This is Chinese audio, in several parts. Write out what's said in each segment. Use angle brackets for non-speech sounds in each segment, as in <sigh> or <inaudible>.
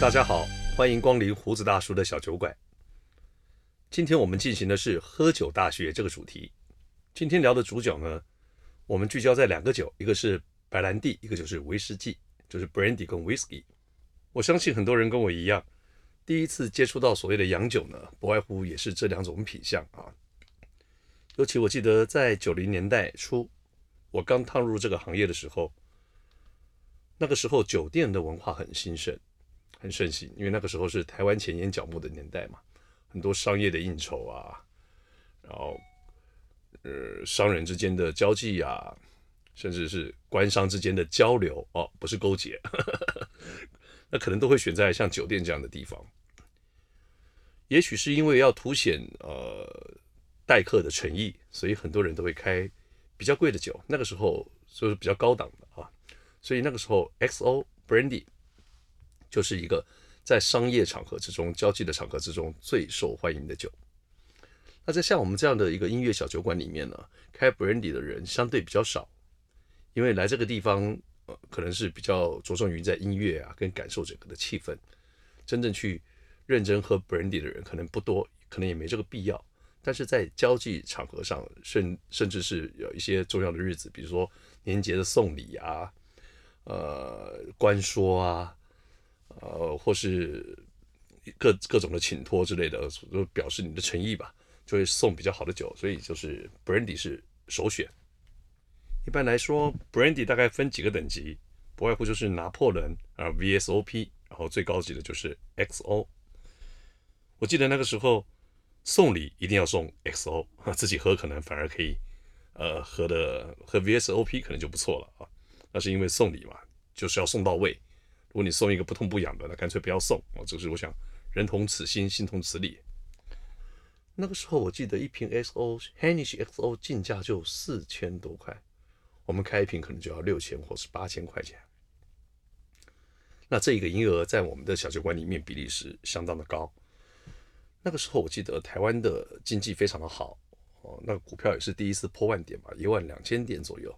大家好，欢迎光临胡子大叔的小酒馆。今天我们进行的是喝酒大学这个主题。今天聊的主角呢，我们聚焦在两个酒，一个是白兰地，一个就是威士忌，就是 Brandy 跟 Whisky。我相信很多人跟我一样，第一次接触到所谓的洋酒呢，不外乎也是这两种品相啊。尤其我记得在九零年代初，我刚踏入这个行业的时候。那个时候酒店的文化很兴盛，很盛行，因为那个时候是台湾前沿脚目的年代嘛，很多商业的应酬啊，然后呃商人之间的交际啊，甚至是官商之间的交流哦，不是勾结，<laughs> 那可能都会选在像酒店这样的地方。也许是因为要凸显呃待客的诚意，所以很多人都会开比较贵的酒，那个时候就是比较高档的啊。所以那个时候，XO Brandy 就是一个在商业场合之中、交际的场合之中最受欢迎的酒。那在像我们这样的一个音乐小酒馆里面呢，开 Brandy 的人相对比较少，因为来这个地方，呃，可能是比较着重于在音乐啊，跟感受整个的气氛。真正去认真喝 Brandy 的人可能不多，可能也没这个必要。但是在交际场合上，甚甚至是有一些重要的日子，比如说年节的送礼啊。呃，关说啊，呃，或是各各种的请托之类的，就表示你的诚意吧，就会送比较好的酒，所以就是 Brandy 是首选。一般来说，Brandy 大概分几个等级，不外乎就是拿破仑啊 VSOP，然后最高级的就是 XO。我记得那个时候送礼一定要送 XO，自己喝可能反而可以，呃，喝的喝 VSOP 可能就不错了啊。那是因为送礼嘛，就是要送到位。如果你送一个不痛不痒的，那干脆不要送哦。这是我想，人同此心，心同此理。那个时候我记得一瓶 XO Henish XO 进价就四千多块，我们开一瓶可能就要六千或是八千块钱。那这一个营业额在我们的小酒馆里面比例是相当的高。那个时候我记得台湾的经济非常的好哦，那个股票也是第一次破万点吧，一万两千点左右。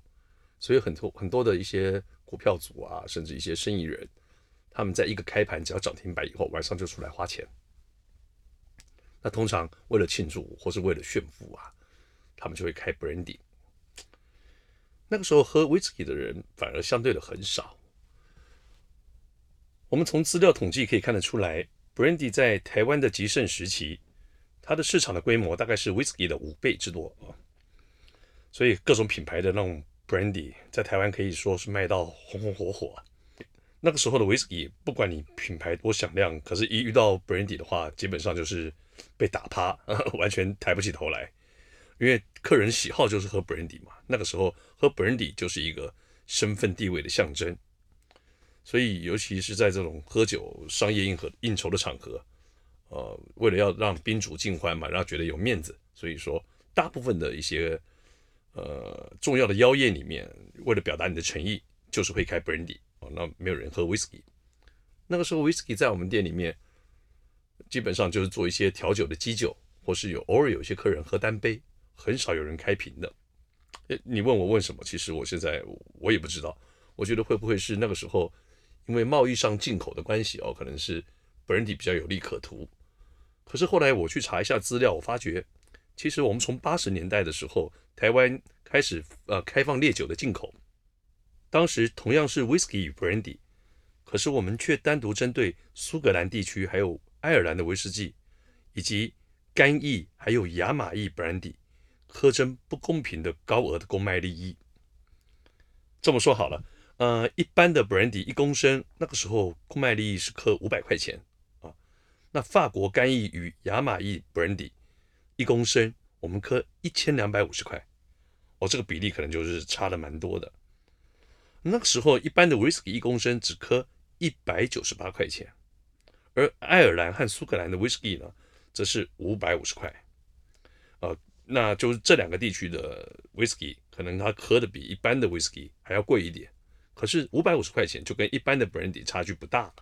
所以很多很多的一些股票组啊，甚至一些生意人，他们在一个开盘只要涨停板以后，晚上就出来花钱。那通常为了庆祝或是为了炫富啊，他们就会开 Brandy。那个时候喝 Whisky 的人反而相对的很少。我们从资料统计可以看得出来，Brandy 在台湾的极盛时期，它的市场的规模大概是 Whisky 的五倍之多啊。所以各种品牌的那种。Brandy 在台湾可以说是卖到红红火火。那个时候的威士忌不管你品牌多响亮，可是一遇到 Brandy 的话，基本上就是被打趴，<laughs> 完全抬不起头来。因为客人喜好就是喝 Brandy 嘛，那个时候喝 Brandy 就是一个身份地位的象征。所以，尤其是在这种喝酒、商业应和应酬的场合，呃，为了要让宾主尽欢嘛，让他觉得有面子，所以说大部分的一些。呃，重要的邀宴里面，为了表达你的诚意，就是会开 Brandy 哦。那没有人喝 Whisky。那个时候 Whisky 在我们店里面，基本上就是做一些调酒的基酒，或是有偶尔有一些客人喝单杯，很少有人开瓶的。诶，你问我问什么？其实我现在我也不知道。我觉得会不会是那个时候，因为贸易上进口的关系哦，可能是 Brandy 比较有利可图。可是后来我去查一下资料，我发觉。其实我们从八十年代的时候，台湾开始呃开放烈酒的进口，当时同样是 Whisky 与 Brandy，可是我们却单独针对苏格兰地区还有爱尔兰的威士忌，以及干邑还有亚马邑 Brandy，苛征不公平的高额的公卖利益。这么说好了，呃，一般的 Brandy 一公升那个时候公卖利益是刻五百块钱啊，那法国干邑与亚马邑 Brandy。一公升，我们磕一千两百五十块，哦，这个比例可能就是差的蛮多的。那个时候，一般的 whisky 一公升只磕一百九十八块钱，而爱尔兰和苏格兰的 whisky 呢，则是五百五十块。呃，那就是这两个地区的 whisky，，可能它喝的比一般的 whisky 还要贵一点。可是五百五十块钱就跟一般的 Brandy 差距不大。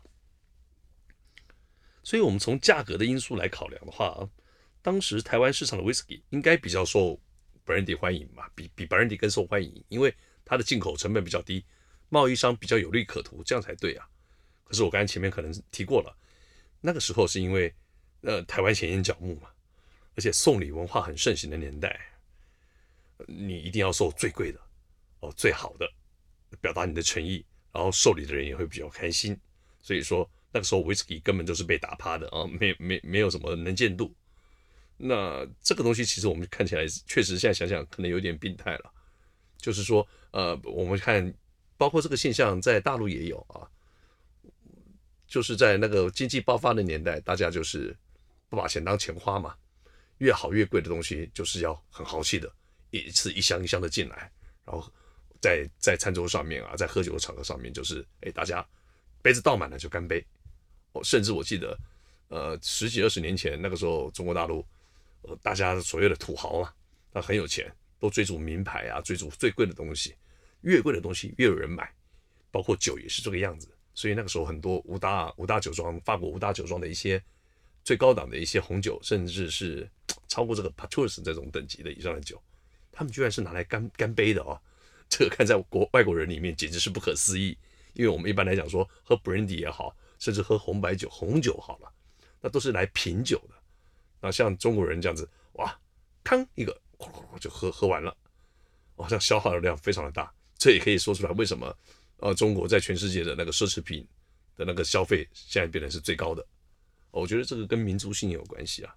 所以，我们从价格的因素来考量的话啊。当时台湾市场的 Whisky 应该比较受 Brandy 欢迎嘛，比比 Brandy 更受欢迎，因为它的进口成本比较低，贸易商比较有利可图，这样才对啊。可是我刚才前面可能提过了，那个时候是因为呃台湾钱淹脚木嘛，而且送礼文化很盛行的年代，你一定要送最贵的哦，最好的，表达你的诚意，然后受礼的人也会比较开心。所以说那个时候威士忌根本就是被打趴的啊，没没没有什么能见度。那这个东西其实我们看起来确实现在想想可能有点病态了，就是说呃我们看包括这个现象在大陆也有啊，就是在那个经济爆发的年代，大家就是不把钱当钱花嘛，越好越贵的东西就是要很豪气的，一次一箱一箱的进来，然后在在餐桌上面啊，在喝酒的场合上面就是哎大家。杯子倒满了就干杯，哦，甚至我记得，呃，十几二十年前那个时候，中国大陆，呃，大家所谓的土豪啊，他很有钱，都追逐名牌啊，追逐最贵的东西，越贵的东西越有人买，包括酒也是这个样子。所以那个时候很多五大五大酒庄，法国五大酒庄的一些最高档的一些红酒，甚至是 <tsk> 超过这个 p a t r u s 这种等级的以上的酒，他们居然是拿来干干杯的哦，这个看在国外国人里面简直是不可思议。因为我们一般来讲说喝 brandy 也好，甚至喝红白酒、红酒好了，那都是来品酒的。那像中国人这样子，哇，康一个，哐就喝喝完了，好像消耗的量非常的大。这也可以说出来为什么，呃，中国在全世界的那个奢侈品的那个消费现在变得是最高的。我觉得这个跟民族性有关系啊。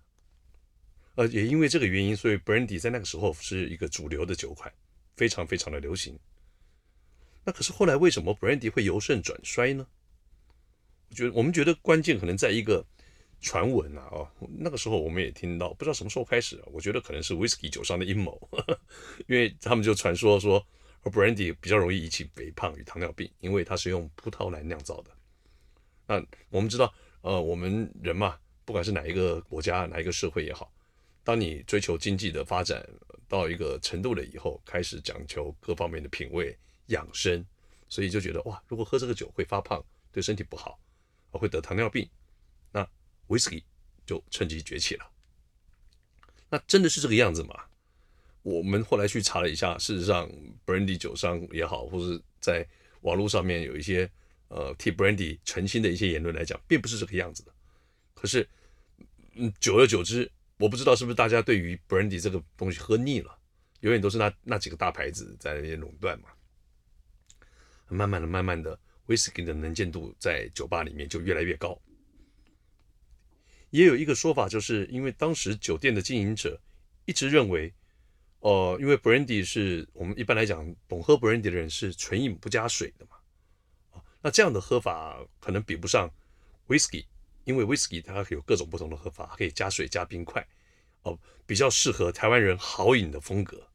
呃，也因为这个原因，所以 brandy 在那个时候是一个主流的酒款，非常非常的流行。那可是后来为什么 Brandy 会由盛转衰呢？我觉得我们觉得关键可能在一个传闻啊，哦，那个时候我们也听到，不知道什么时候开始，我觉得可能是 Whisky 酒商的阴谋，呵呵，因为他们就传说说 Brandy 比较容易引起肥胖与糖尿病，因为它是用葡萄来酿造的。那我们知道，呃，我们人嘛，不管是哪一个国家、哪一个社会也好，当你追求经济的发展到一个程度了以后，开始讲求各方面的品味。养生，所以就觉得哇，如果喝这个酒会发胖，对身体不好，会得糖尿病，whisky 就趁机崛起了。那真的是这个样子吗？我们后来去查了一下，事实上，brandy 酒商也好，或者在网络上面有一些呃替 brandy 澄清的一些言论来讲，并不是这个样子的。可是，嗯，久而久之，我不知道是不是大家对于 brandy 这个东西喝腻了，永远都是那那几个大牌子在那边垄断嘛。慢慢的、慢慢的，威士忌的能见度在酒吧里面就越来越高。也有一个说法，就是因为当时酒店的经营者一直认为，呃，因为 brandy 是我们一般来讲懂喝 brandy 的人是纯饮不加水的嘛，那这样的喝法可能比不上 whisky，因为 whisky 它有各种不同的喝法，可以加水、加冰块，哦、比较适合台湾人豪饮的风格。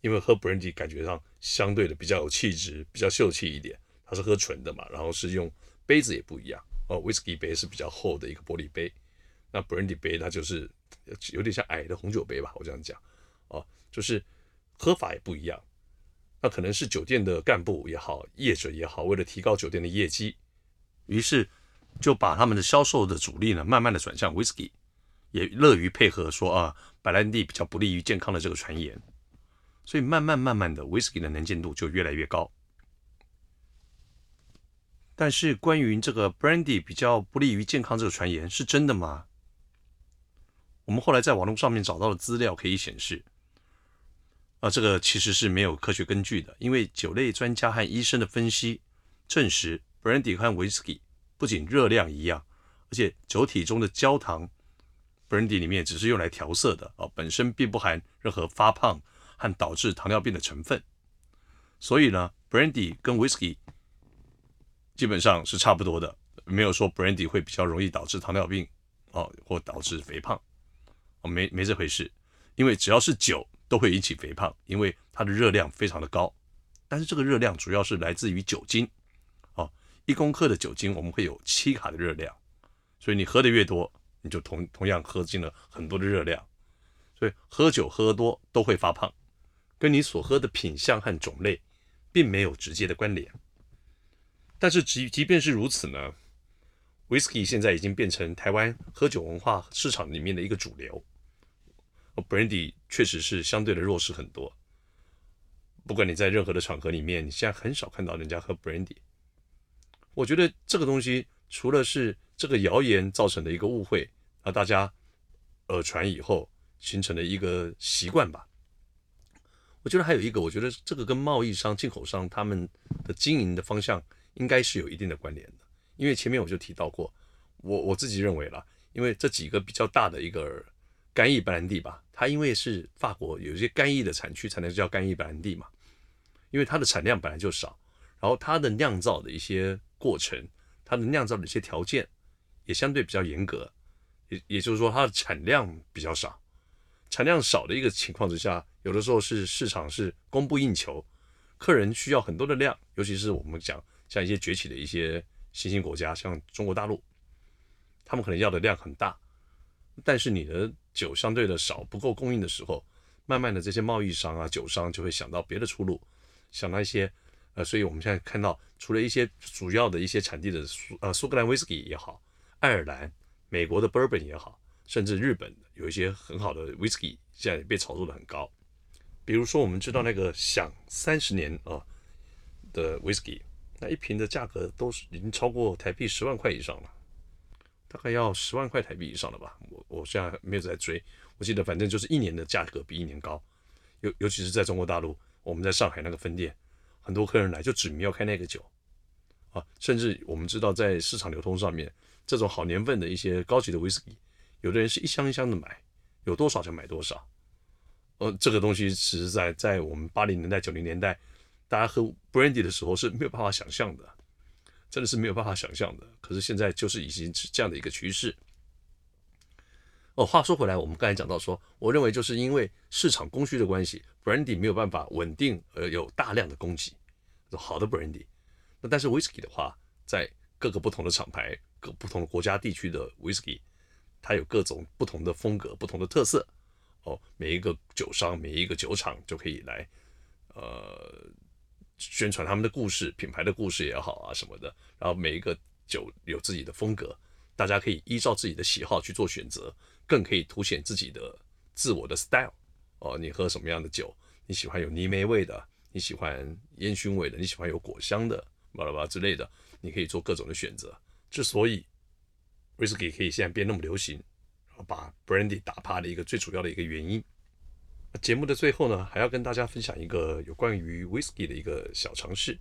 因为喝 brandy 感觉上相对的比较有气质，比较秀气一点。它是喝纯的嘛，然后是用杯子也不一样哦，whisky 杯是比较厚的一个玻璃杯，那 brandy 杯它就是有点像矮的红酒杯吧，我这样讲哦，就是喝法也不一样。那可能是酒店的干部也好，业者也好，为了提高酒店的业绩，于是就把他们的销售的主力呢，慢慢的转向 whisky，也乐于配合说啊，白兰地比较不利于健康的这个传言。所以慢慢慢慢的，whisky 的能见度就越来越高。但是关于这个 brandy 比较不利于健康这个传言是真的吗？我们后来在网络上面找到的资料可以显示，啊，这个其实是没有科学根据的。因为酒类专家和医生的分析证实，brandy 和 whisky 不仅热量一样，而且酒体中的焦糖，brandy 里面只是用来调色的啊，本身并不含任何发胖。和导致糖尿病的成分，所以呢，brandy 跟 whisky 基本上是差不多的，没有说 brandy 会比较容易导致糖尿病啊，或导致肥胖哦，没没这回事，因为只要是酒都会引起肥胖，因为它的热量非常的高，但是这个热量主要是来自于酒精哦，一公克的酒精我们会有七卡的热量，所以你喝的越多，你就同同样喝进了很多的热量，所以喝酒喝多都会发胖。跟你所喝的品相和种类，并没有直接的关联。但是即即便是如此呢，Whisky 现在已经变成台湾喝酒文化市场里面的一个主流。Brandy 确实是相对的弱势很多。不管你在任何的场合里面，你现在很少看到人家喝 Brandy。我觉得这个东西除了是这个谣言造成的一个误会，啊，大家耳传以后形成了一个习惯吧。我觉得还有一个，我觉得这个跟贸易商、进口商他们的经营的方向应该是有一定的关联的。因为前面我就提到过，我我自己认为啦，因为这几个比较大的一个干邑白兰地吧，它因为是法国有一些干邑的产区，才能叫干邑白兰地嘛。因为它的产量本来就少，然后它的酿造的一些过程，它的酿造的一些条件也相对比较严格，也也就是说它的产量比较少。产量少的一个情况之下，有的时候是市场是供不应求，客人需要很多的量，尤其是我们讲像一些崛起的一些新兴国家，像中国大陆，他们可能要的量很大，但是你的酒相对的少，不够供应的时候，慢慢的这些贸易商啊、酒商就会想到别的出路，想到一些呃，所以我们现在看到，除了一些主要的一些产地的苏呃苏格兰威士忌也好，爱尔兰、美国的 Bourbon 也好。甚至日本有一些很好的 whisky，现在被炒作的很高。比如说，我们知道那个响三十年啊的 whisky，那一瓶的价格都是已经超过台币十万块以上了，大概要十万块台币以上了吧？我我现在没有在追，我记得反正就是一年的价格比一年高。尤尤其是在中国大陆，我们在上海那个分店，很多客人来就指明要开那个酒啊。甚至我们知道，在市场流通上面，这种好年份的一些高级的威士忌。有的人是一箱一箱的买，有多少就买多少。呃，这个东西其实在在我们八零年代、九零年代，大家喝 brandy 的时候是没有办法想象的，真的是没有办法想象的。可是现在就是已经是这样的一个趋势。哦，话说回来，我们刚才讲到说，我认为就是因为市场供需的关系，brandy 没有办法稳定而有大量的供给，好的 brandy。那但是 whisky 的话，在各个不同的厂牌、各不同的国家地区的 whisky。它有各种不同的风格、不同的特色，哦，每一个酒商、每一个酒厂就可以来，呃，宣传他们的故事、品牌的故事也好啊什么的。然后每一个酒有自己的风格，大家可以依照自己的喜好去做选择，更可以凸显自己的自我的 style。哦，你喝什么样的酒？你喜欢有泥煤味的？你喜欢烟熏味的？你喜欢有果香的？巴拉巴拉之类的，你可以做各种的选择。之所以 Whisky 可以现在变那么流行，然后把 Brandy 打趴的一个最主要的一个原因。节目的最后呢，还要跟大家分享一个有关于 Whisky 的一个小常识。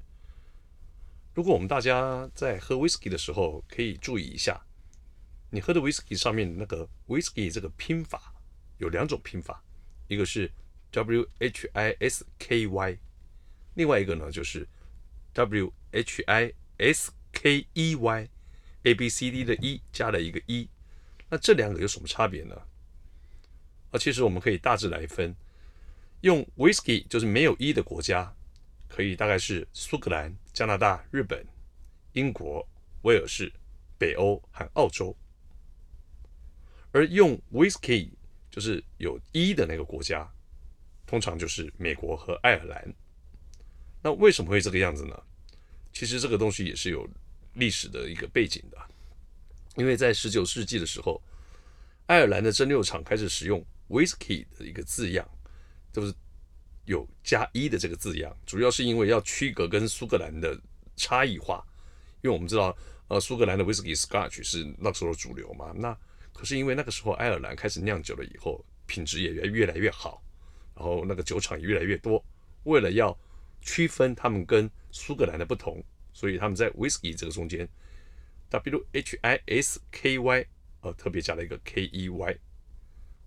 如果我们大家在喝 Whisky 的时候，可以注意一下，你喝的 Whisky 上面那个 Whisky 这个拼法有两种拼法，一个是 W H I S K Y，另外一个呢就是 W H I S K E Y。A B C D 的、e、加了一个、e，那这两个有什么差别呢？其实我们可以大致来分，用 Whisky 就是没有一、的国家，可以大概是苏格兰、加拿大、日本、英国、威尔士、北欧和澳洲，而用 Whisky 就是有一、的那个国家，通常就是美国和爱尔兰。那为什么会这个样子呢？其实这个东西也是有。历史的一个背景的，因为在十九世纪的时候，爱尔兰的蒸馏厂开始使用 whisky 的一个字样，就是有加一的这个字样，主要是因为要区隔跟苏格兰的差异化，因为我们知道，呃，苏格兰的 whisky Scotch 是那时候主流嘛，那可是因为那个时候爱尔兰开始酿酒了以后，品质也越越来越好，然后那个酒厂也越来越多，为了要区分他们跟苏格兰的不同。所以他们在 whisky 这个中间，W H I S K Y，呃，特别加了一个 K E Y，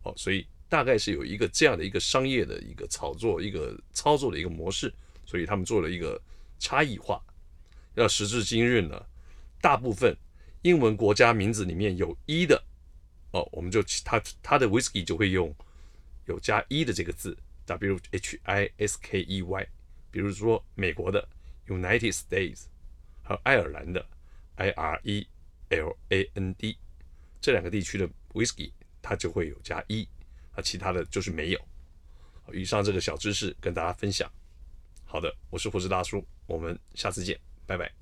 哦，所以大概是有一个这样的一个商业的一个炒作、一个操作的一个模式，所以他们做了一个差异化。要时至今日呢，大部分英文国家名字里面有一的，哦，我们就它它的 whisky 就会用有加一的这个字，W H I S K E Y，比如说美国的 United States。和爱尔兰的 I R E L A N D 这两个地区的 whisky，它就会有加一，啊，其他的就是没有。以上这个小知识跟大家分享。好的，我是胡子大叔，我们下次见，拜拜。